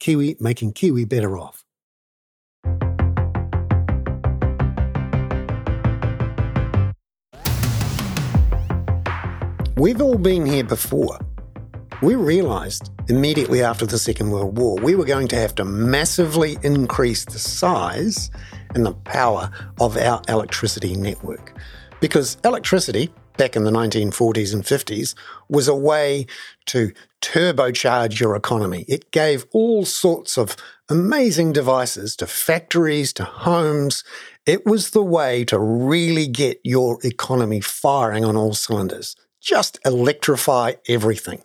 Kiwi making Kiwi better off. We've all been here before. We realised immediately after the Second World War we were going to have to massively increase the size and the power of our electricity network. Because electricity, back in the 1940s and 50s, was a way to turbocharge your economy. It gave all sorts of amazing devices to factories, to homes. It was the way to really get your economy firing on all cylinders just electrify everything.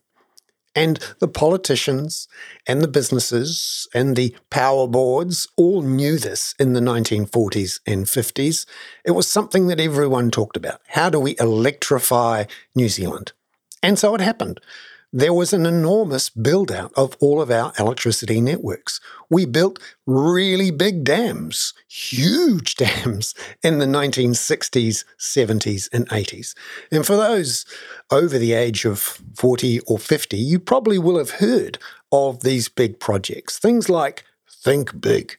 And the politicians and the businesses and the power boards all knew this in the 1940s and 50s. It was something that everyone talked about. How do we electrify New Zealand? And so it happened there was an enormous build out of all of our electricity networks. We built really big dams, huge dams in the 1960s, 70s, and 80s. And for those over the age of 40 or 50, you probably will have heard of these big projects, things like Think Big.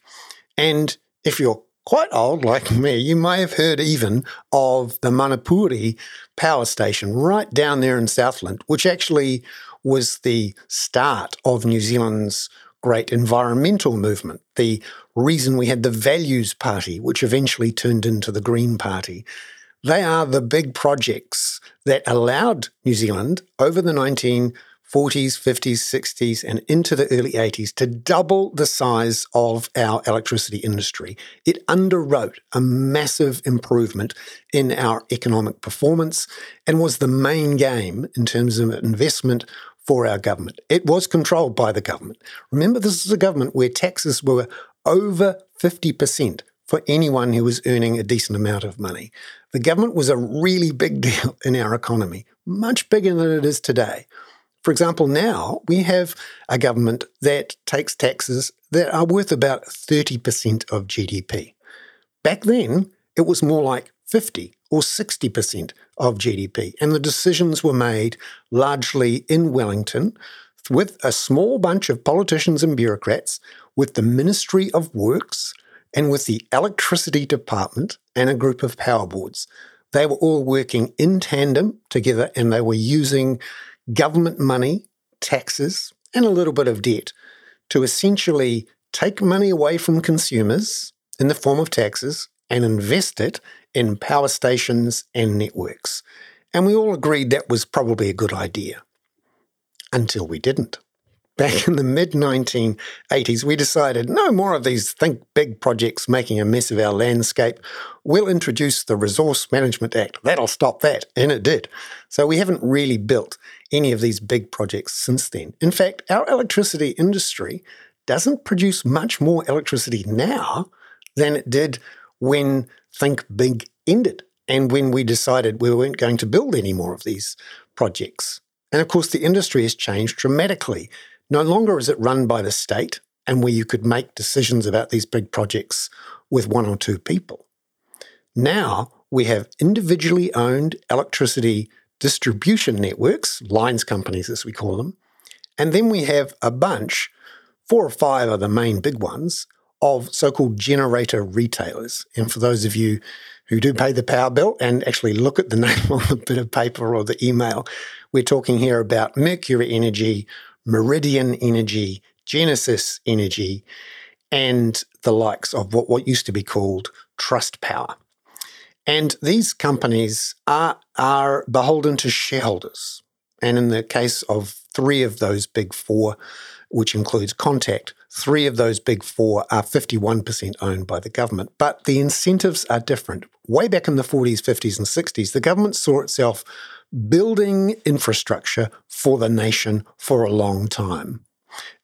And if you're quite old like me, you may have heard even of the Manapouri power station right down there in Southland, which actually was the start of New Zealand's great environmental movement, the reason we had the Values Party, which eventually turned into the Green Party. They are the big projects that allowed New Zealand over the 19 40s, 50s, 60s, and into the early 80s to double the size of our electricity industry. It underwrote a massive improvement in our economic performance and was the main game in terms of investment for our government. It was controlled by the government. Remember, this is a government where taxes were over 50% for anyone who was earning a decent amount of money. The government was a really big deal in our economy, much bigger than it is today. For example, now we have a government that takes taxes that are worth about 30% of GDP. Back then, it was more like 50 or 60% of GDP, and the decisions were made largely in Wellington with a small bunch of politicians and bureaucrats, with the Ministry of Works, and with the Electricity Department and a group of power boards. They were all working in tandem together and they were using government money, taxes, and a little bit of debt to essentially take money away from consumers in the form of taxes and invest it in power stations and networks. And we all agreed that was probably a good idea until we didn't back in the mid 1980s, we decided no more of these think big projects making a mess of our landscape. We'll introduce the Resource Management Act. That'll stop that. And it did. So we haven't really built any of these big projects since then. In fact, our electricity industry doesn't produce much more electricity now than it did when Think Big ended and when we decided we weren't going to build any more of these projects. And of course, the industry has changed dramatically. No longer is it run by the state and where you could make decisions about these big projects with one or two people. Now we have individually owned electricity distribution networks, lines companies as we call them, and then we have a bunch, four or five are the main big ones, of so called generator retailers. And for those of you who do pay the power bill and actually look at the name on the bit of paper or the email, we're talking here about Mercury Energy, Meridian Energy, Genesis Energy, and the likes of what, what used to be called Trust Power. And these companies are, are beholden to shareholders. And in the case of three of those big four, which includes Contact, three of those big four are 51% owned by the government. But the incentives are different. Way back in the 40s, 50s, and 60s, the government saw itself building infrastructure for the nation for a long time.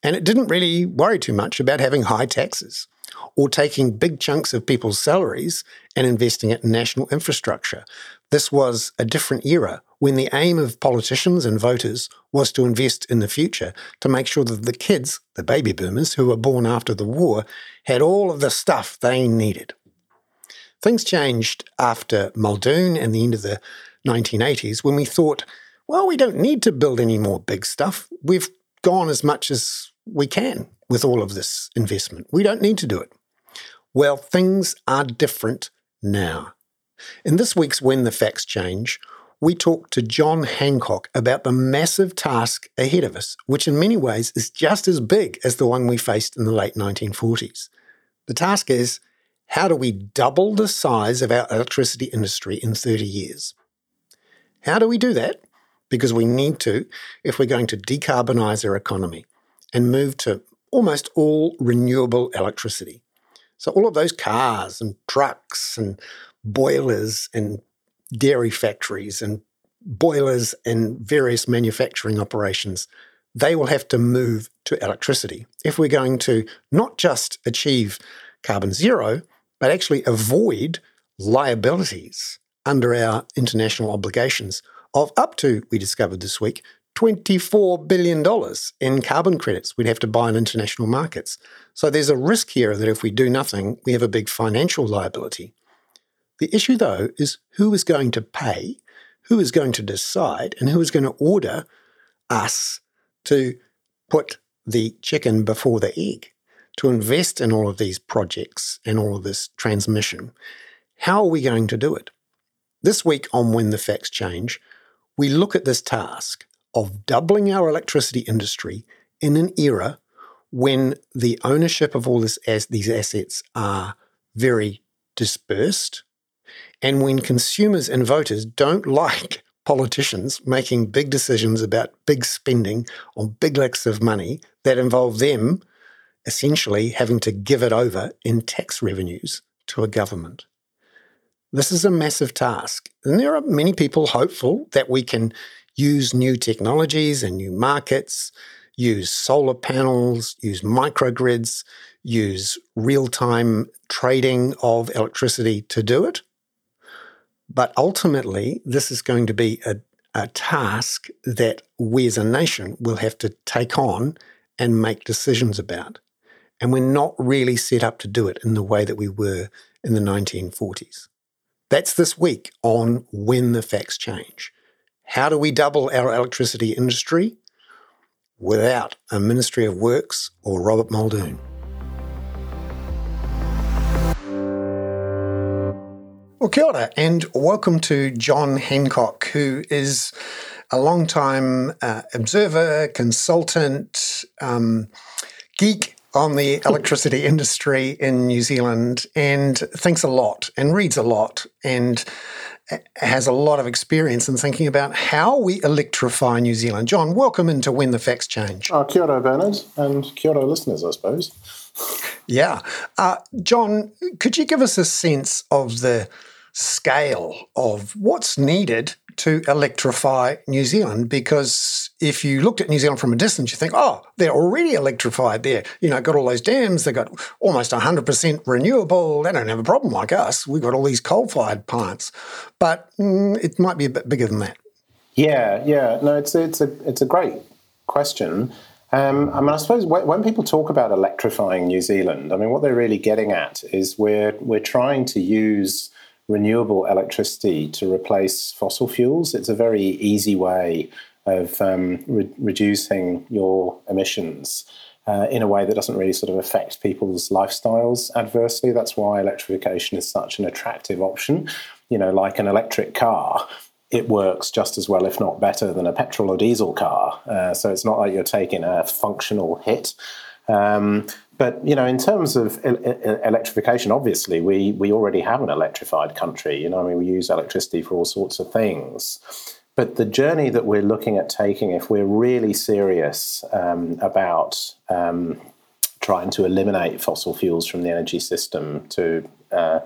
And it didn't really worry too much about having high taxes or taking big chunks of people's salaries and investing it in national infrastructure. This was a different era when the aim of politicians and voters was to invest in the future to make sure that the kids, the baby boomers who were born after the war, had all of the stuff they needed. Things changed after Muldoon and the end of the 1980s when we thought, well, we don't need to build any more big stuff. We've gone as much as we can with all of this investment. We don't need to do it. Well, things are different now. In this week's When the Facts Change, we talk to John Hancock about the massive task ahead of us, which in many ways is just as big as the one we faced in the late 1940s. The task is how do we double the size of our electricity industry in 30 years? How do we do that? Because we need to if we're going to decarbonise our economy and move to almost all renewable electricity. So, all of those cars and trucks and boilers and dairy factories and boilers and various manufacturing operations, they will have to move to electricity if we're going to not just achieve carbon zero, but actually avoid liabilities under our international obligations of up to, we discovered this week, $24 billion in carbon credits we'd have to buy in international markets. So there's a risk here that if we do nothing, we have a big financial liability. The issue, though, is who is going to pay, who is going to decide, and who is going to order us to put the chicken before the egg, to invest in all of these projects and all of this transmission. How are we going to do it? This week on When the Facts Change, we look at this task of doubling our electricity industry in an era when the ownership of all this as these assets are very dispersed and when consumers and voters don't like politicians making big decisions about big spending on big lakhs of money that involve them essentially having to give it over in tax revenues to a government. This is a massive task. And there are many people hopeful that we can use new technologies and new markets, use solar panels, use microgrids, use real time trading of electricity to do it. But ultimately, this is going to be a, a task that we as a nation will have to take on and make decisions about. And we're not really set up to do it in the way that we were in the 1940s. That's this week on When the Facts Change. How do we double our electricity industry without a Ministry of Works or Robert Muldoon? Well, kia ora, and welcome to John Hancock, who is a long-time uh, observer, consultant, um, geek on the electricity industry in New Zealand, and thinks a lot and reads a lot and has a lot of experience in thinking about how we electrify New Zealand. John, welcome into When the Facts Change. Oh, kia ora, Bernard, and kia ora, listeners, I suppose. Yeah. Uh, John, could you give us a sense of the scale of what's needed to electrify New Zealand because if you looked at New Zealand from a distance, you think, oh, they're already electrified there. You know, got all those dams, they've got almost 100% renewable. They don't have a problem like us. We've got all these coal fired plants. But mm, it might be a bit bigger than that. Yeah, yeah. No, it's, it's, a, it's a great question. Um, I mean, I suppose when people talk about electrifying New Zealand, I mean, what they're really getting at is we're, we're trying to use renewable electricity to replace fossil fuels. It's a very easy way of um, re- reducing your emissions uh, in a way that doesn't really sort of affect people's lifestyles adversely. That's why electrification is such an attractive option. You know, like an electric car, it works just as well, if not better, than a petrol or diesel car. Uh, so it's not like you're taking a functional hit. Um, but you know, in terms of electrification, obviously we we already have an electrified country. You know, I mean, we use electricity for all sorts of things. But the journey that we're looking at taking, if we're really serious um, about um, trying to eliminate fossil fuels from the energy system to uh,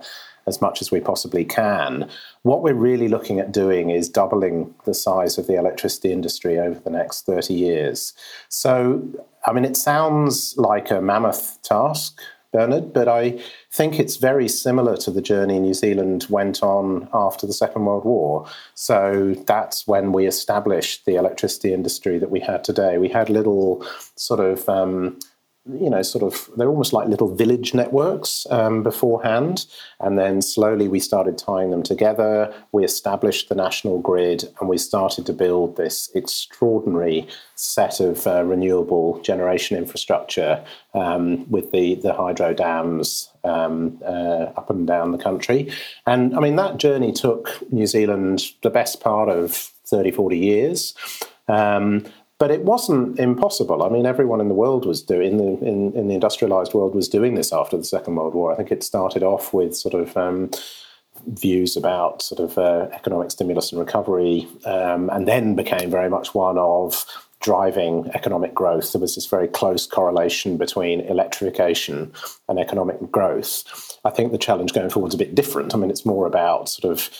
as much as we possibly can. What we're really looking at doing is doubling the size of the electricity industry over the next 30 years. So I mean, it sounds like a mammoth task, Bernard, but I think it's very similar to the journey New Zealand went on after the Second World War. So that's when we established the electricity industry that we had today. We had little sort of um, you know, sort of, they're almost like little village networks um, beforehand. And then slowly we started tying them together. We established the national grid and we started to build this extraordinary set of uh, renewable generation infrastructure um, with the, the hydro dams um, uh, up and down the country. And I mean, that journey took New Zealand the best part of 30, 40 years. Um, but it wasn't impossible. I mean, everyone in the world was doing the in, in the industrialized world was doing this after the Second World War. I think it started off with sort of um, views about sort of uh, economic stimulus and recovery, um, and then became very much one of driving economic growth. There was this very close correlation between electrification and economic growth. I think the challenge going forward is a bit different. I mean, it's more about sort of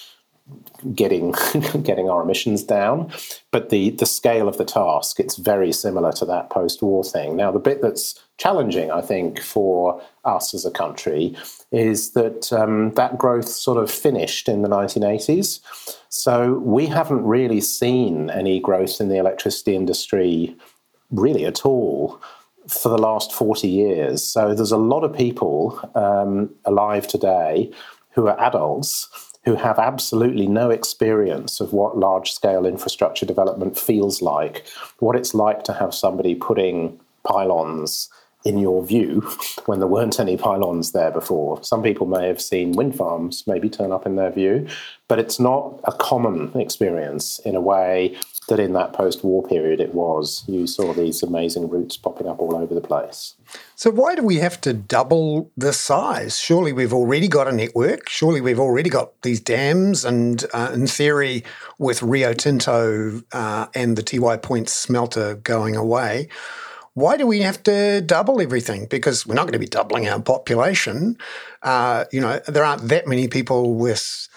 getting getting our emissions down but the the scale of the task it's very similar to that post-war thing. Now the bit that's challenging i think for us as a country is that um, that growth sort of finished in the 1980s so we haven't really seen any growth in the electricity industry really at all for the last 40 years. So there's a lot of people um, alive today who are adults who have absolutely no experience of what large scale infrastructure development feels like, what it's like to have somebody putting pylons in your view when there weren't any pylons there before. Some people may have seen wind farms maybe turn up in their view, but it's not a common experience in a way that in that post war period it was. You saw these amazing routes popping up all over the place. So, why do we have to double the size? Surely we've already got a network. Surely we've already got these dams. And uh, in theory, with Rio Tinto uh, and the Tiwai Point smelter going away, why do we have to double everything? Because we're not going to be doubling our population. Uh, you know, there aren't that many people with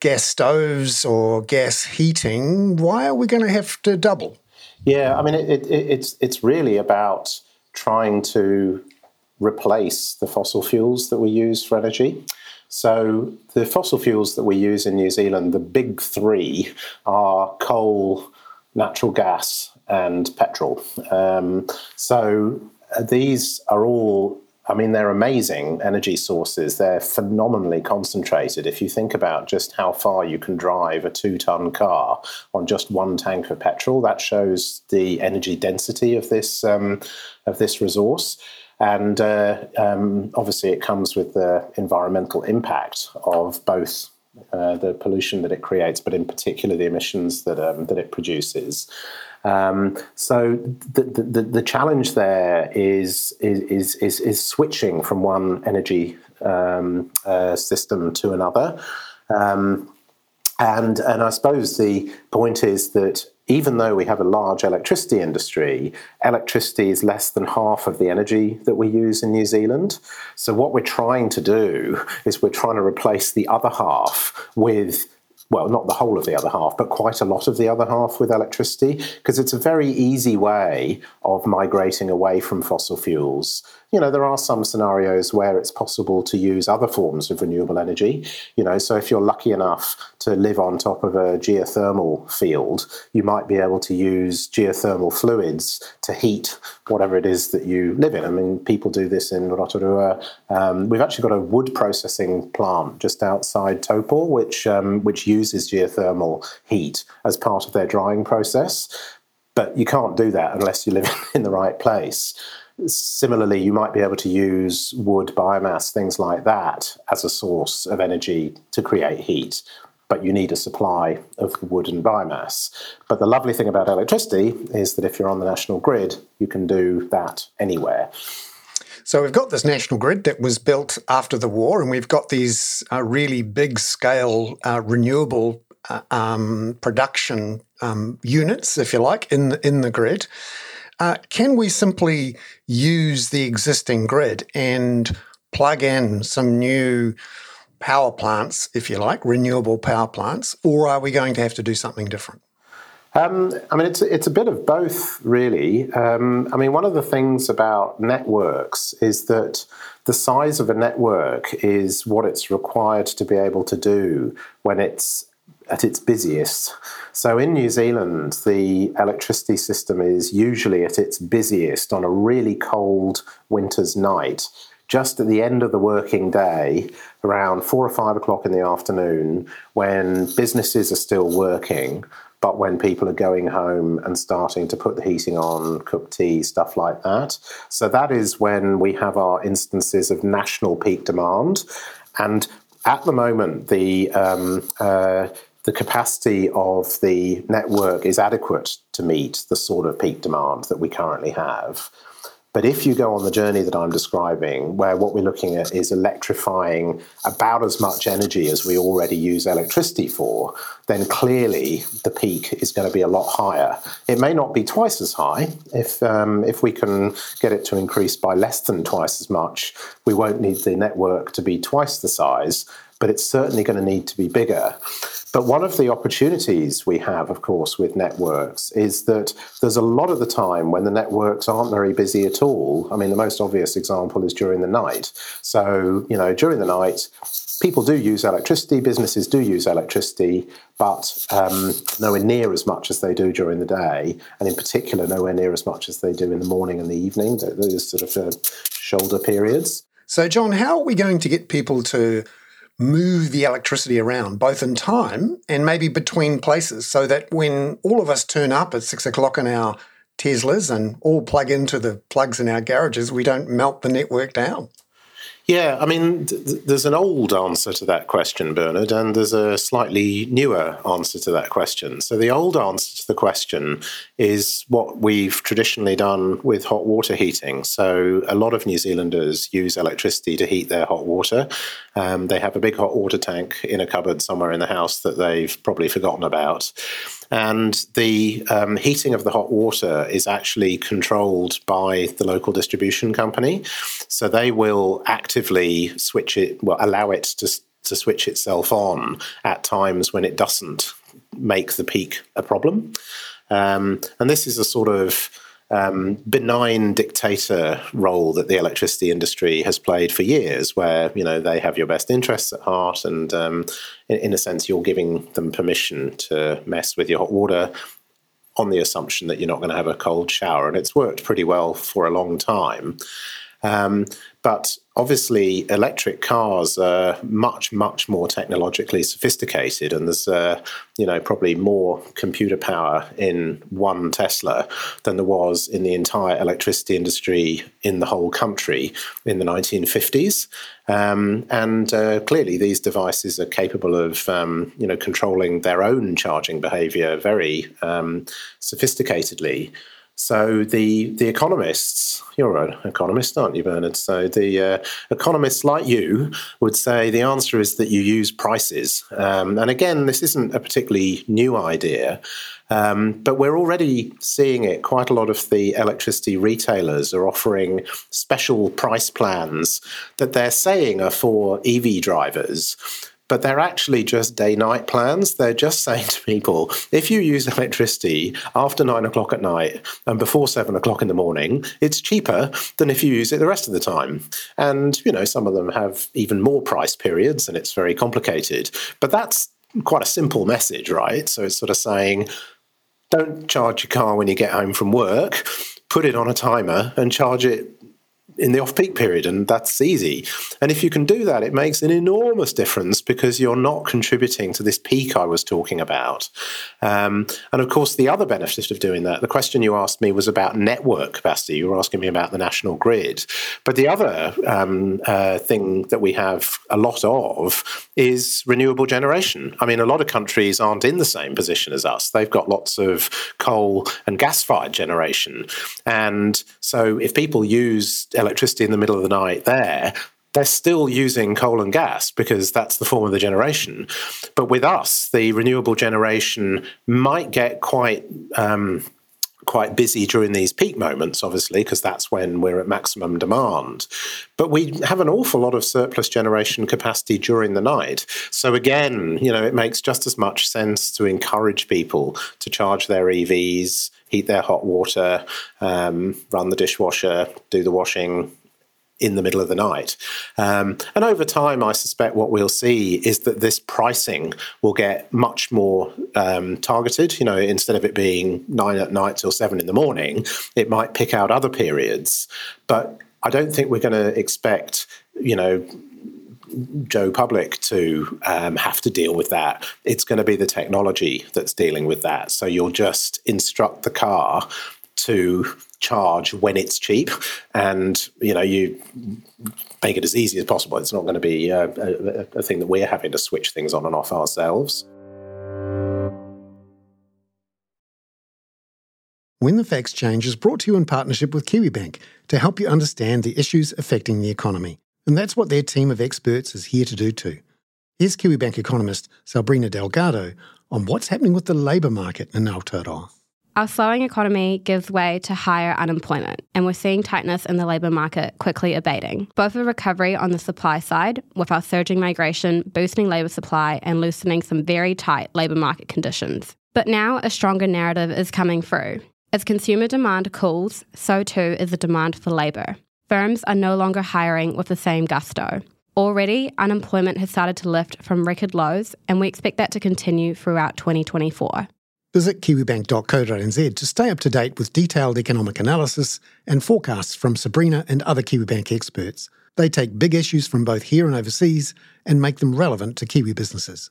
gas stoves or gas heating. Why are we going to have to double? Yeah, I mean, it, it, it's it's really about trying to replace the fossil fuels that we use for energy. So the fossil fuels that we use in New Zealand, the big three, are coal, natural gas, and petrol. Um, so uh, these are all I mean, they're amazing energy sources. They're phenomenally concentrated. If you think about just how far you can drive a two ton car on just one tank of petrol, that shows the energy density of this, um, of this resource. And uh, um, obviously, it comes with the environmental impact of both uh, the pollution that it creates, but in particular the emissions that um, that it produces. Um, so the, the, the challenge there is is, is is switching from one energy um, uh, system to another. Um, and, and I suppose the point is that even though we have a large electricity industry, electricity is less than half of the energy that we use in New Zealand. So, what we're trying to do is we're trying to replace the other half with well, not the whole of the other half, but quite a lot of the other half with electricity, because it's a very easy way of migrating away from fossil fuels you know, there are some scenarios where it's possible to use other forms of renewable energy. You know, so if you're lucky enough to live on top of a geothermal field, you might be able to use geothermal fluids to heat whatever it is that you live in. I mean, people do this in Rotorua. Um, we've actually got a wood processing plant just outside Taupo, which um, which uses geothermal heat as part of their drying process. But you can't do that unless you live in the right place. Similarly, you might be able to use wood, biomass, things like that as a source of energy to create heat, but you need a supply of wood and biomass. But the lovely thing about electricity is that if you're on the national grid, you can do that anywhere. So we've got this national grid that was built after the war, and we've got these uh, really big scale uh, renewable uh, um, production um, units, if you like, in the, in the grid. Uh, can we simply use the existing grid and plug in some new power plants, if you like, renewable power plants, or are we going to have to do something different? Um, I mean, it's it's a bit of both, really. Um, I mean, one of the things about networks is that the size of a network is what it's required to be able to do when it's at its busiest. So in New Zealand, the electricity system is usually at its busiest on a really cold winter's night, just at the end of the working day, around four or five o'clock in the afternoon, when businesses are still working. But when people are going home and starting to put the heating on, cook tea, stuff like that. So that is when we have our instances of national peak demand. And at the moment, the um, uh, the capacity of the network is adequate to meet the sort of peak demand that we currently have. But if you go on the journey that I'm describing, where what we're looking at is electrifying about as much energy as we already use electricity for, then clearly the peak is going to be a lot higher. It may not be twice as high. If, um, if we can get it to increase by less than twice as much, we won't need the network to be twice the size, but it's certainly going to need to be bigger. But one of the opportunities we have, of course, with networks is that there's a lot of the time when the networks aren't very busy at all. I mean, the most obvious example is during the night. So, you know, during the night, people do use electricity, businesses do use electricity, but um, nowhere near as much as they do during the day, and in particular, nowhere near as much as they do in the morning and the evening, those sort of uh, shoulder periods. So, John, how are we going to get people to move the electricity around, both in time and maybe between places, so that when all of us turn up at six o'clock in our Teslas and all plug into the plugs in our garages, we don't melt the network down. Yeah, I mean, th- there's an old answer to that question, Bernard, and there's a slightly newer answer to that question. So, the old answer to the question is what we've traditionally done with hot water heating. So, a lot of New Zealanders use electricity to heat their hot water. Um, they have a big hot water tank in a cupboard somewhere in the house that they've probably forgotten about. And the um, heating of the hot water is actually controlled by the local distribution company. So they will actively switch it, well, allow it to, to switch itself on at times when it doesn't make the peak a problem. Um, and this is a sort of um, benign dictator role that the electricity industry has played for years, where you know they have your best interests at heart, and um, in, in, a sense, you're giving them permission to mess with your hot water on the assumption that you're not going to have a cold shower, and it's worked pretty well for a long time. Um, but obviously, electric cars are much, much more technologically sophisticated, and there's, uh, you know, probably more computer power in one Tesla than there was in the entire electricity industry in the whole country in the 1950s. Um, and uh, clearly, these devices are capable of, um, you know, controlling their own charging behavior very um, sophisticatedly. So the the economists, you're an economist, aren't you, Bernard? So the uh, economists like you would say the answer is that you use prices. Um, and again, this isn't a particularly new idea. Um, but we're already seeing it. Quite a lot of the electricity retailers are offering special price plans that they're saying are for EV drivers but they're actually just day night plans. They're just saying to people if you use electricity after nine o'clock at night and before seven o'clock in the morning, it's cheaper than if you use it the rest of the time. And, you know, some of them have even more price periods and it's very complicated. But that's quite a simple message, right? So it's sort of saying, don't charge your car when you get home from work, put it on a timer and charge it in the off peak period, and that's easy. And if you can do that, it makes an enormous difference because you're not contributing to this peak I was talking about. Um, and of course, the other benefit of doing that, the question you asked me was about network capacity. You were asking me about the national grid. But the other um, uh, thing that we have a lot of is renewable generation. I mean, a lot of countries aren't in the same position as us. They've got lots of coal and gas fired generation. And so if people use electricity in the middle of the night there, they're still using coal and gas because that's the form of the generation. But with us, the renewable generation might get quite um, quite busy during these peak moments, obviously, because that's when we're at maximum demand. But we have an awful lot of surplus generation capacity during the night. So again, you know, it makes just as much sense to encourage people to charge their EVs, heat their hot water, um, run the dishwasher, do the washing, in the middle of the night. Um, and over time, I suspect what we'll see is that this pricing will get much more um, targeted. You know, instead of it being nine at night till seven in the morning, it might pick out other periods. But I don't think we're going to expect, you know, Joe Public to um, have to deal with that. It's going to be the technology that's dealing with that. So you'll just instruct the car to charge when it's cheap, and you know you make it as easy as possible. It's not going to be a, a, a thing that we're having to switch things on and off ourselves. When the Facts Change is brought to you in partnership with KiwiBank to help you understand the issues affecting the economy. And that's what their team of experts is here to do too. Here's Kiwibank economist Sabrina Delgado on what's happening with the labour market in Aotearoa. Our slowing economy gives way to higher unemployment, and we're seeing tightness in the labour market quickly abating. Both a recovery on the supply side, with our surging migration boosting labour supply and loosening some very tight labour market conditions. But now a stronger narrative is coming through. As consumer demand cools, so too is the demand for labour. Firms are no longer hiring with the same gusto. Already, unemployment has started to lift from record lows, and we expect that to continue throughout 2024. Visit kiwibank.co.nz to stay up to date with detailed economic analysis and forecasts from Sabrina and other Kiwibank experts. They take big issues from both here and overseas and make them relevant to Kiwi businesses.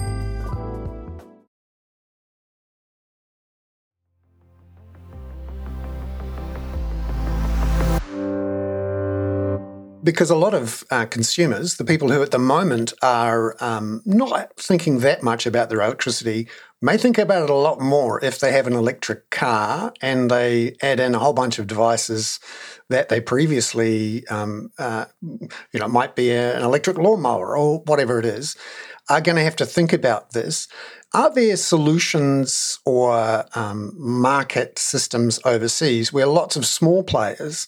Because a lot of uh, consumers, the people who at the moment are um, not thinking that much about their electricity, may think about it a lot more if they have an electric car and they add in a whole bunch of devices that they previously, um, uh, you know, might be an electric lawnmower or whatever it is, are going to have to think about this. Are there solutions or um, market systems overseas where lots of small players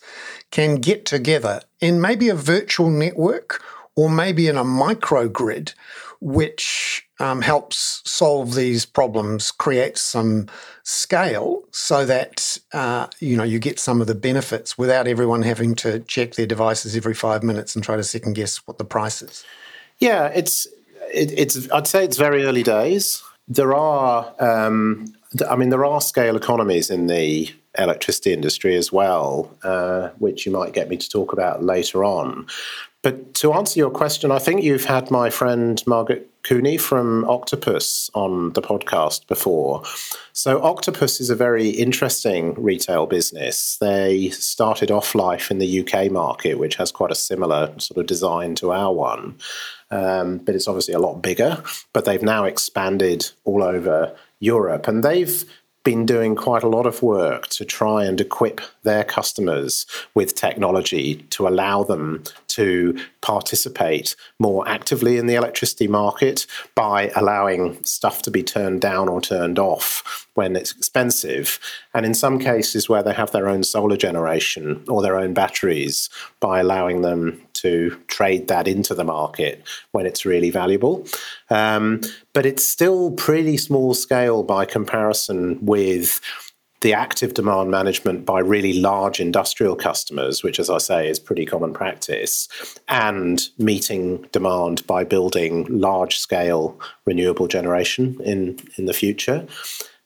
can get together in maybe a virtual network or maybe in a microgrid, which um, helps solve these problems, creates some scale so that uh, you know you get some of the benefits without everyone having to check their devices every five minutes and try to second guess what the price is. Yeah, it's it, it's I'd say it's very early days there are, um, I mean, there are scale economies in the electricity industry as well, uh, which you might get me to talk about later on. But to answer your question, I think you've had my friend Margaret Cooney from Octopus on the podcast before. So, Octopus is a very interesting retail business. They started off life in the UK market, which has quite a similar sort of design to our one. Um, but it's obviously a lot bigger. But they've now expanded all over Europe, and they've been doing quite a lot of work to try and equip their customers with technology to allow them to participate more actively in the electricity market by allowing stuff to be turned down or turned off when it's expensive. And in some cases where they have their own solar generation or their own batteries, by allowing them to trade that into the market when it's really valuable. Um, but it's still pretty small scale by comparison with the active demand management by really large industrial customers, which, as I say, is pretty common practice, and meeting demand by building large scale renewable generation in, in the future.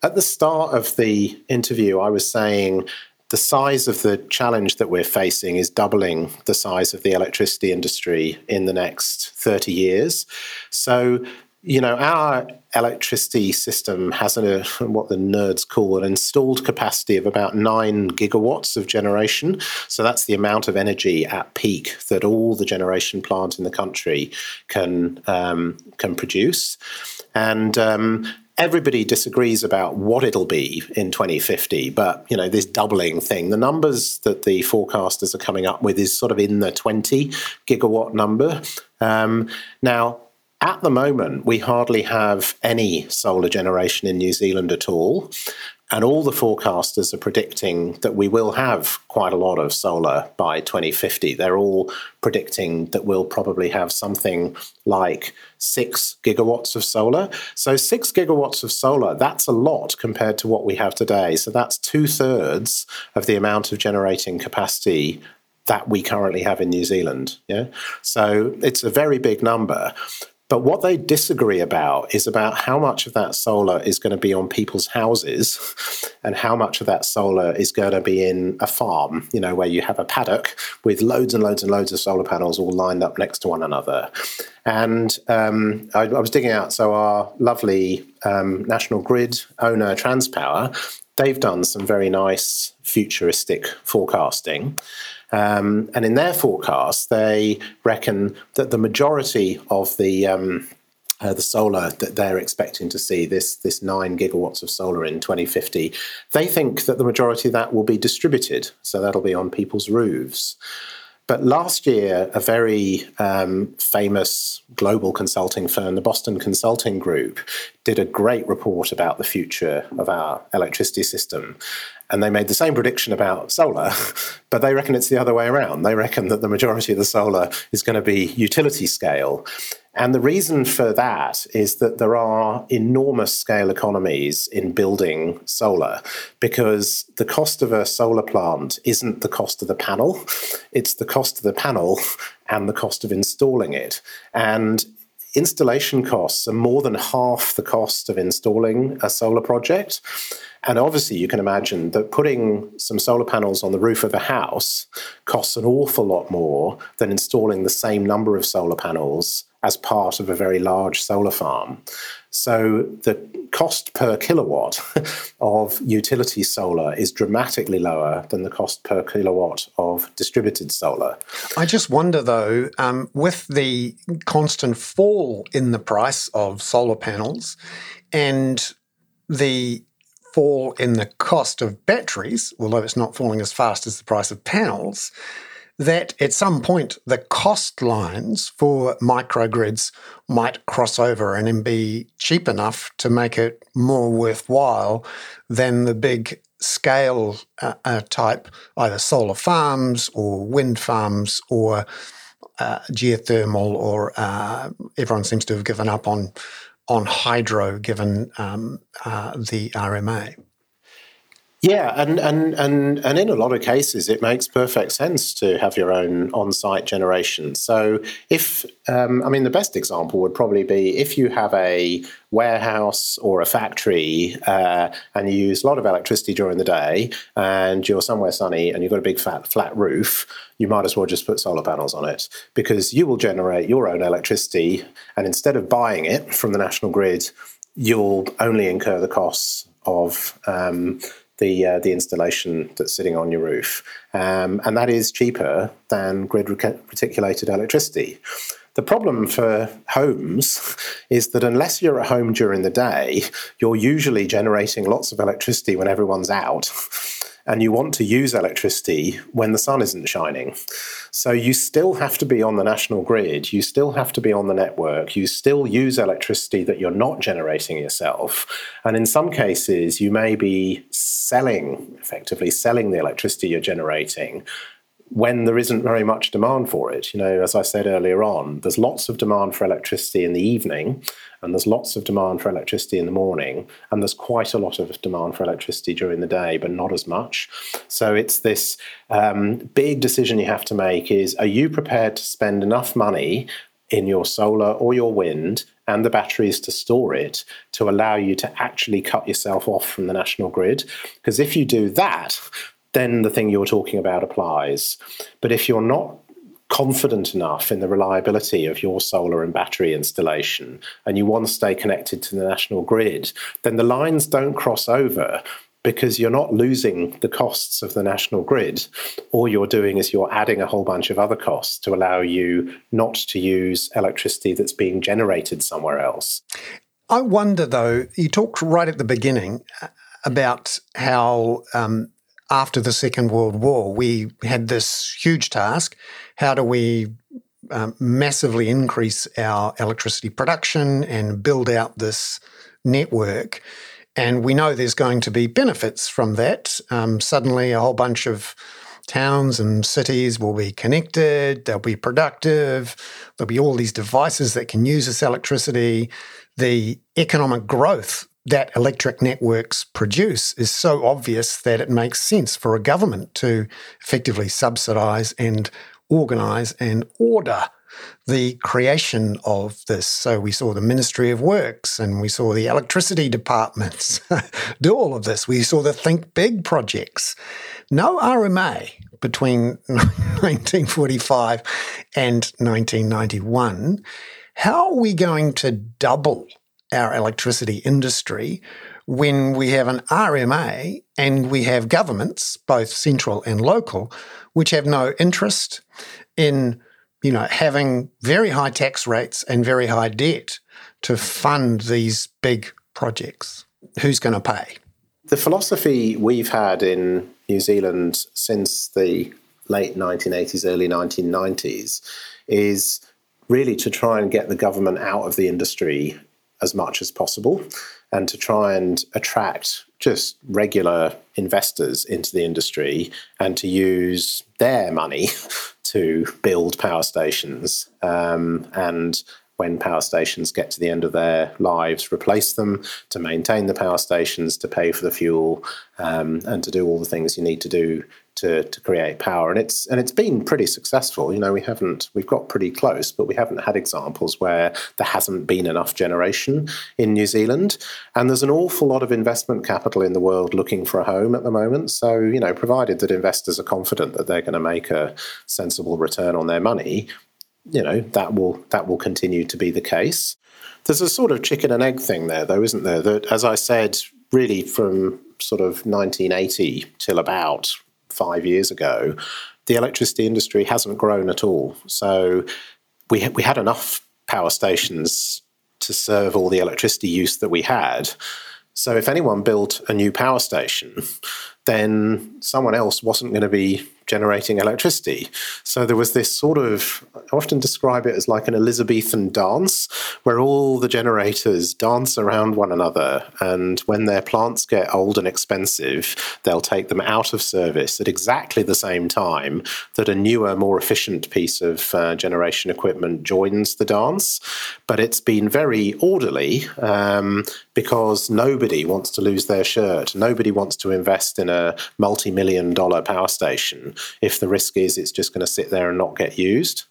At the start of the interview, I was saying the size of the challenge that we're facing is doubling the size of the electricity industry in the next 30 years. So, you know, our electricity system has a, what the nerds call an installed capacity of about nine gigawatts of generation. So that's the amount of energy at peak that all the generation plant in the country can um, can produce. And um, everybody disagrees about what it'll be in 2050 but you know this doubling thing the numbers that the forecasters are coming up with is sort of in the 20 gigawatt number um, now at the moment we hardly have any solar generation in new zealand at all and all the forecasters are predicting that we will have quite a lot of solar by 2050. They're all predicting that we'll probably have something like six gigawatts of solar. So, six gigawatts of solar, that's a lot compared to what we have today. So, that's two thirds of the amount of generating capacity that we currently have in New Zealand. Yeah. So, it's a very big number. But what they disagree about is about how much of that solar is going to be on people's houses and how much of that solar is going to be in a farm, you know, where you have a paddock with loads and loads and loads of solar panels all lined up next to one another. And um, I, I, was digging out, so our lovely um, National Grid owner, Transpower, they've done some very nice futuristic forecasting. Um, and in their forecast, they reckon that the majority of the um, uh, the solar that they're expecting to see this this nine gigawatts of solar in 2050, they think that the majority of that will be distributed, so that'll be on people's roofs. But last year, a very um, famous global consulting firm, the Boston Consulting Group, did a great report about the future of our electricity system. And they made the same prediction about solar, but they reckon it's the other way around. They reckon that the majority of the solar is going to be utility scale. And the reason for that is that there are enormous scale economies in building solar because the cost of a solar plant isn't the cost of the panel, it's the cost of the panel and the cost of installing it. And installation costs are more than half the cost of installing a solar project. And obviously, you can imagine that putting some solar panels on the roof of a house costs an awful lot more than installing the same number of solar panels as part of a very large solar farm. So the cost per kilowatt of utility solar is dramatically lower than the cost per kilowatt of distributed solar. I just wonder though, um, with the constant fall in the price of solar panels and the fall in the cost of batteries, although it's not falling as fast as the price of panels, that at some point the cost lines for microgrids might cross over and be cheap enough to make it more worthwhile than the big scale uh, uh, type, either solar farms or wind farms or uh, geothermal, or uh, everyone seems to have given up on on hydro given um, uh, the RMA. Yeah, and, and and and in a lot of cases, it makes perfect sense to have your own on-site generation. So, if um, I mean, the best example would probably be if you have a warehouse or a factory uh, and you use a lot of electricity during the day, and you're somewhere sunny and you've got a big flat flat roof, you might as well just put solar panels on it because you will generate your own electricity, and instead of buying it from the national grid, you'll only incur the costs of um, the uh, the installation that's sitting on your roof, um, and that is cheaper than grid reticulated electricity. The problem for homes is that unless you're at home during the day, you're usually generating lots of electricity when everyone's out and you want to use electricity when the sun isn't shining. So you still have to be on the national grid, you still have to be on the network, you still use electricity that you're not generating yourself. And in some cases, you may be selling, effectively selling the electricity you're generating when there isn't very much demand for it. You know, as I said earlier on, there's lots of demand for electricity in the evening, and there's lots of demand for electricity in the morning, and there's quite a lot of demand for electricity during the day, but not as much. So it's this um, big decision you have to make: is are you prepared to spend enough money in your solar or your wind and the batteries to store it to allow you to actually cut yourself off from the national grid? Because if you do that, then the thing you're talking about applies. But if you're not confident enough in the reliability of your solar and battery installation and you want to stay connected to the national grid, then the lines don't cross over because you're not losing the costs of the national grid. All you're doing is you're adding a whole bunch of other costs to allow you not to use electricity that's being generated somewhere else. I wonder, though, you talked right at the beginning about how um, after the Second World War, we had this huge task. How do we um, massively increase our electricity production and build out this network? And we know there's going to be benefits from that. Um, suddenly, a whole bunch of towns and cities will be connected, they'll be productive, there'll be all these devices that can use this electricity. The economic growth that electric networks produce is so obvious that it makes sense for a government to effectively subsidize and organize and order the creation of this. So we saw the Ministry of Works and we saw the electricity departments do all of this. We saw the Think Big projects. No RMA between 1945 and 1991. How are we going to double our electricity industry when we have an RMA and we have governments, both central and local, which have no interest in you know having very high tax rates and very high debt to fund these big projects. Who's going to pay? The philosophy we've had in New Zealand since the late 1980s, early 1990s is really to try and get the government out of the industry as much as possible and to try and attract just regular investors into the industry and to use their money to build power stations um, and when power stations get to the end of their lives, replace them, to maintain the power stations, to pay for the fuel, um, and to do all the things you need to do to, to create power. And it's and it's been pretty successful. You know, we haven't we've got pretty close, but we haven't had examples where there hasn't been enough generation in New Zealand. And there's an awful lot of investment capital in the world looking for a home at the moment. So, you know, provided that investors are confident that they're going to make a sensible return on their money, you know that will that will continue to be the case. There's a sort of chicken and egg thing there, though, isn't there? That, as I said, really from sort of 1980 till about five years ago, the electricity industry hasn't grown at all. So we we had enough power stations to serve all the electricity use that we had. So if anyone built a new power station, then someone else wasn't going to be generating electricity. So there was this sort of, I often describe it as like an Elizabethan dance, where all the generators dance around one another. And when their plants get old and expensive, they'll take them out of service at exactly the same time that a newer, more efficient piece of uh, generation equipment joins the dance. But it's been very orderly um, because nobody wants to lose their shirt. Nobody wants to invest in a multi million dollar power station if the risk is it's just going to sit there and not get used.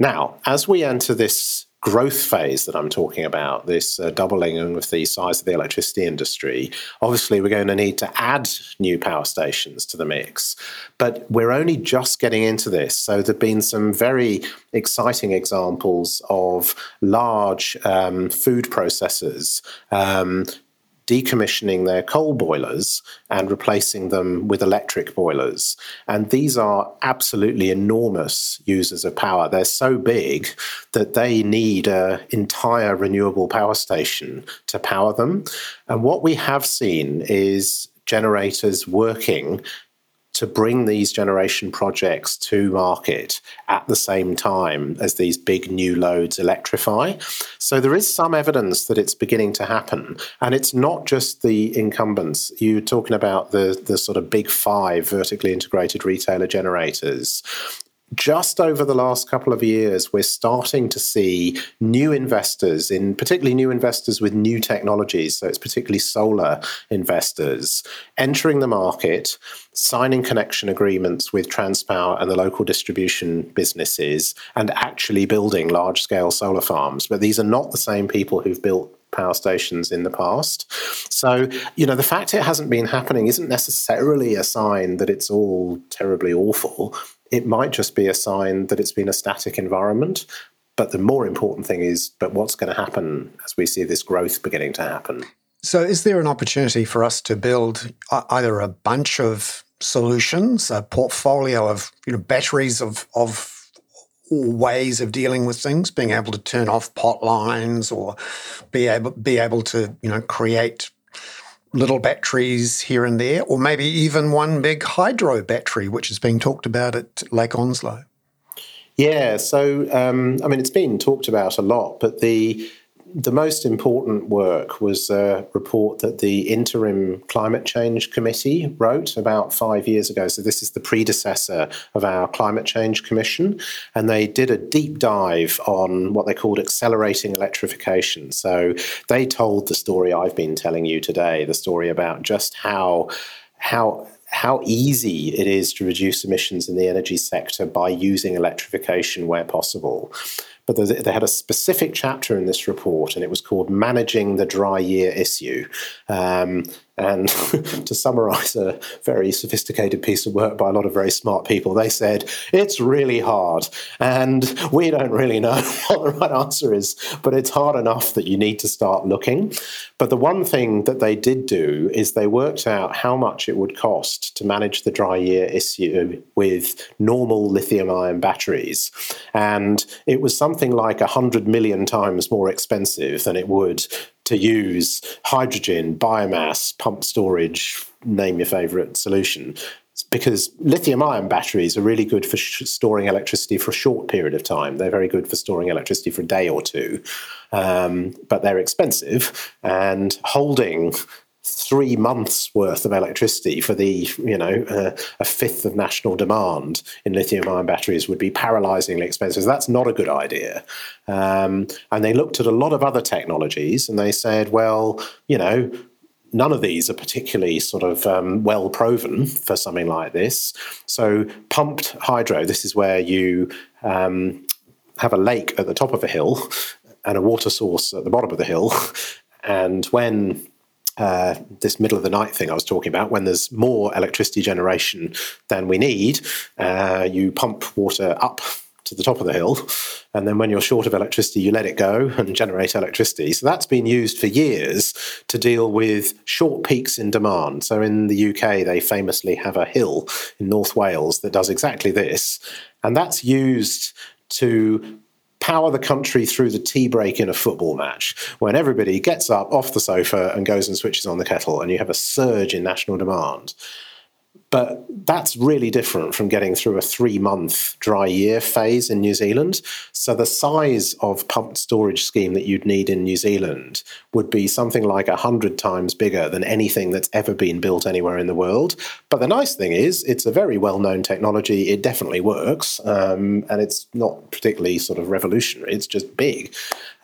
Now, as we enter this growth phase that I'm talking about, this uh, doubling of the size of the electricity industry, obviously we're going to need to add new power stations to the mix. But we're only just getting into this. So there have been some very exciting examples of large um, food processors um, decommissioning their coal boilers and replacing them with electric boilers. And these are absolutely enormous users of power. They're so big that they need an entire renewable power station to power them. And what we have seen is generators working to bring these generation projects to market at the same time as these big new loads electrify. So there is some evidence that it's beginning to happen. And it's not just the incumbents. You're talking about the, the sort of big five vertically integrated retailer generators just over the last couple of years, we're starting to see new investors, in particularly new investors with new technologies, so it's particularly solar investors, entering the market, signing connection agreements with Transpower and the local distribution businesses, and actually building large scale solar farms. But these are not the same people who've built power stations in the past. So, you know, the fact it hasn't been happening isn't necessarily a sign that it's all terribly awful it might just be a sign that it's been a static environment. But the more important thing is, but what's going to happen as we see this growth beginning to happen? So, is there an opportunity for us to build uh, either a bunch of solutions, a portfolio of you know batteries of of ways of dealing with things, being able to turn off pot lines or be able be able to you know create little batteries here and there, or maybe even one big hydro battery, which is being talked about at Lake Onslow? Yeah, so um, I mean, it's been talked about a lot, but the the most important work was a report that the Interim Climate Change Committee wrote about five years ago. So, this is the predecessor of our Climate Change Commission. And they did a deep dive on what they called accelerating electrification. So, they told the story I've been telling you today the story about just how. How how easy it is to reduce emissions in the energy sector by using electrification where possible. But they had a specific chapter in this report, and it was called Managing the Dry Year Issue. Um, and to summarize a very sophisticated piece of work by a lot of very smart people, they said, it's really hard. And we don't really know what the right answer is, but it's hard enough that you need to start looking. But the one thing that they did do is they worked out how much it would cost to manage the dry year issue with normal lithium ion batteries. And it was something like 100 million times more expensive than it would to use hydrogen, biomass, pump storage, name your favorite solution. Because lithium ion batteries are really good for sh- storing electricity for a short period of time. They're very good for storing electricity for a day or two, um, but they're expensive. And holding three months worth of electricity for the you know uh, a fifth of national demand in lithium ion batteries would be paralyzingly expensive. That's not a good idea. Um, and they looked at a lot of other technologies and they said well you know none of these are particularly sort of um, well proven for something like this. So pumped hydro this is where you um, have a lake at the top of a hill and a water source at the bottom of the hill. And when uh, this middle of the night thing I was talking about, when there's more electricity generation than we need, uh, you pump water up to the top of the hill, and then when you're short of electricity, you let it go and generate electricity. So that's been used for years to deal with short peaks in demand. So in the UK, they famously have a hill in North Wales that does exactly this, and that's used to power the country through the tea break in a football match when everybody gets up off the sofa and goes and switches on the kettle and you have a surge in national demand. But that's really different from getting through a three month dry year phase in New Zealand. So the size of pumped storage scheme that you'd need in New Zealand would be something like 100 times bigger than anything that's ever been built anywhere in the world. But the nice thing is, it's a very well known technology. It definitely works. Um, and it's not particularly sort of revolutionary, it's just big.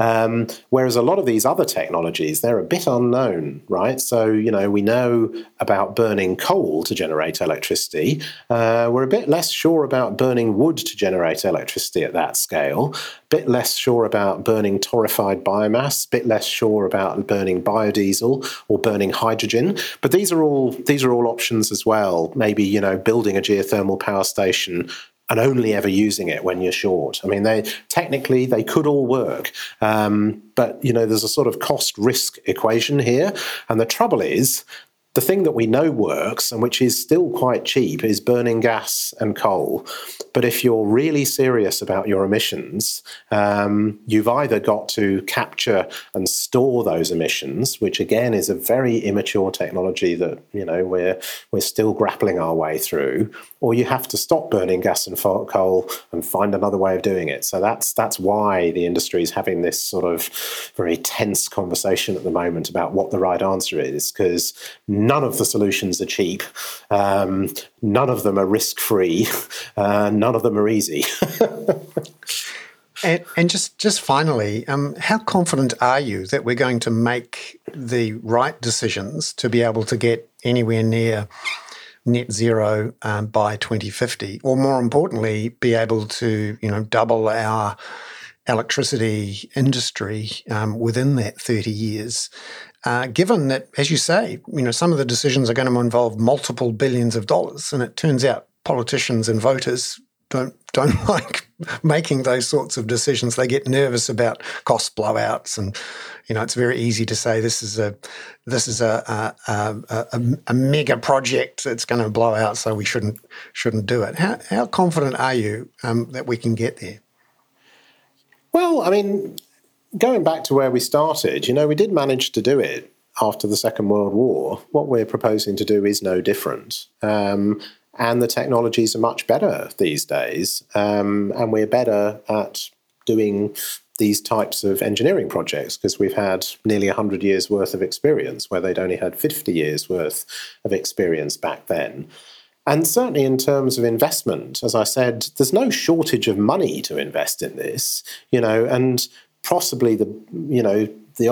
Um, whereas a lot of these other technologies, they're a bit unknown, right? So, you know, we know about burning coal to generate electricity. Uh, we're a bit less sure about burning wood to generate electricity at that scale, a bit less sure about burning torrefied biomass, a bit less sure about burning biodiesel or burning hydrogen. But these are all these are all options as well. Maybe, you know, building a geothermal power station and only ever using it when you're short. I mean, they technically they could all work, um, but you know, there's a sort of cost risk equation here, and the trouble is the thing that we know works and which is still quite cheap is burning gas and coal. But if you're really serious about your emissions, um, you've either got to capture and store those emissions, which again is a very immature technology that you know we're we're still grappling our way through, or you have to stop burning gas and coal and find another way of doing it. So that's that's why the industry is having this sort of very tense conversation at the moment about what the right answer is, because none of the solutions are cheap, um, none of them are risk free, uh, none of them are easy. and, and, just just finally, um, how confident are you that we're going to make the right decisions to be able to get anywhere near net zero um, by 2050, or more importantly, be able to you know double our electricity industry um, within that 30 years uh, given that, as you say, you know, some of the decisions are going to involve multiple billions of dollars, and it turns out politicians and voters don't don't like making those sorts of decisions. They get nervous about cost blowouts, and you know, it's very easy to say this is a this is a a, a, a mega project that's going to blow out, so we shouldn't shouldn't do it. How how confident are you um, that we can get there? Well, I mean, going back to where we started, you know, we did manage to do it after the Second World War. What we're proposing to do is no different. Um, and the technologies are much better these days. Um, and we're better at doing these types of engineering projects because we've had nearly 100 years worth of experience where they'd only had 50 years worth of experience back then. And certainly in terms of investment, as I said, there's no shortage of money to invest in this, you know, and possibly the you know the,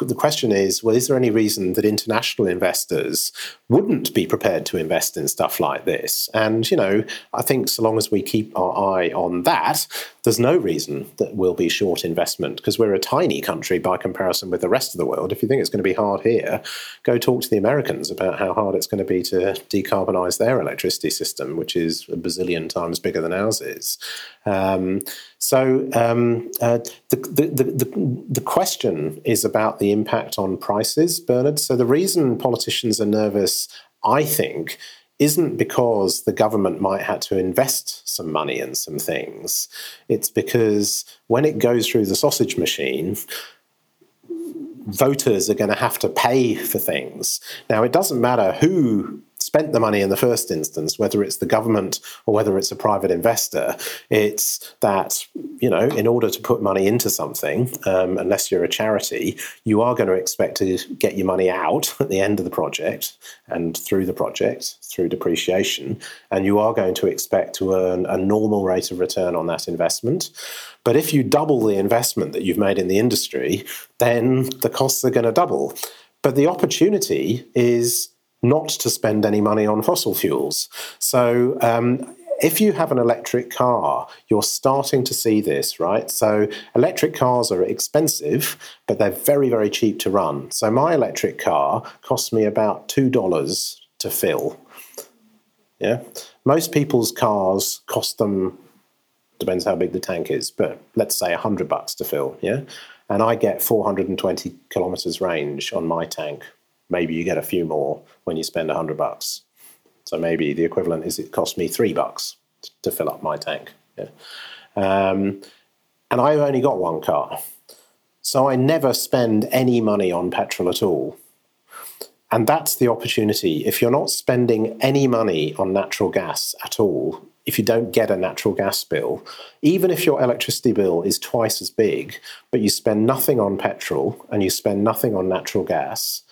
the the question is well is there any reason that international investors wouldn't be prepared to invest in stuff like this? And you know i think so long as we keep our eye on that there's no reason that we'll be short investment because we're a tiny country by comparison with the rest of the world. If you think it's going to be hard here go talk to the americans about how hard it's going to be to decarbonize their electricity system which is a bazillion times bigger than ours is. Um, so um, uh, the, the, the, the, question is about the impact on prices, Bernard. So the reason politicians are nervous, I think, isn't because the government might have to invest some money in some things. It's because when it goes through the sausage machine, voters are going to have to pay for things. Now, it doesn't matter who spent the money in the first instance, whether it's the government or whether it's a private investor, it's that, you know, in order to put money into something, um, unless you're a charity, you are going to expect to get your money out at the end of the project and through the project, through depreciation, and you are going to expect to earn a normal rate of return on that investment. But if you double the investment that you've made in the industry, then the costs are going to double. But the opportunity is not to spend any money on fossil fuels. So, um, if you have an electric car, you're starting to see this, right? So, electric cars are expensive, but they're very, very cheap to run. So, my electric car costs me about $2 to fill. Yeah. Most people's cars cost them, depends how big the tank is, but let's say 100 bucks to fill. Yeah. And I get 420 kilometers range on my tank maybe you get a few more when you spend a hundred bucks. So maybe the equivalent is it cost me three bucks to fill up my tank. Yeah. Um, and I've only got one car. So I never spend any money on petrol at all. And that's the opportunity. If you're not spending any money on natural gas at all, if you don't get a natural gas bill, even if your electricity bill is twice as big, but you spend nothing on petrol and you spend nothing on natural gas,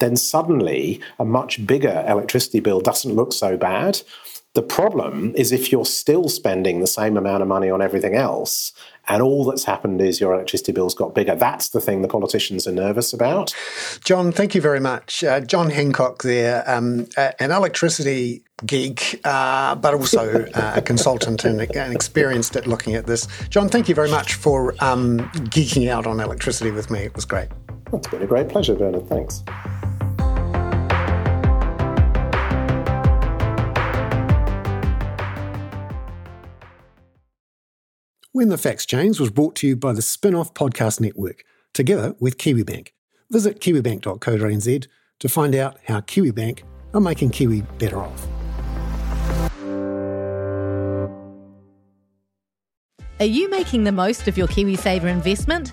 then suddenly a much bigger electricity bill doesn't look so bad. The problem is if you're still spending the same amount of money on everything else, and all that's happened is your electricity bills got bigger. That's the thing the politicians are nervous about. John, thank you very much. Uh, John Hancock there, um, an electricity geek, uh, but also uh, a consultant and, and, experienced at looking at this. John, thank you very much for um, geeking out on electricity with me. It was great. It's been a great pleasure, Bernard. Thanks. When the Facts Change was brought to you by the Spinoff Podcast Network, together with KiwiBank. Visit kiwibank.co.nz to find out how KiwiBank are making Kiwi better off. Are you making the most of your KiwiSaver investment?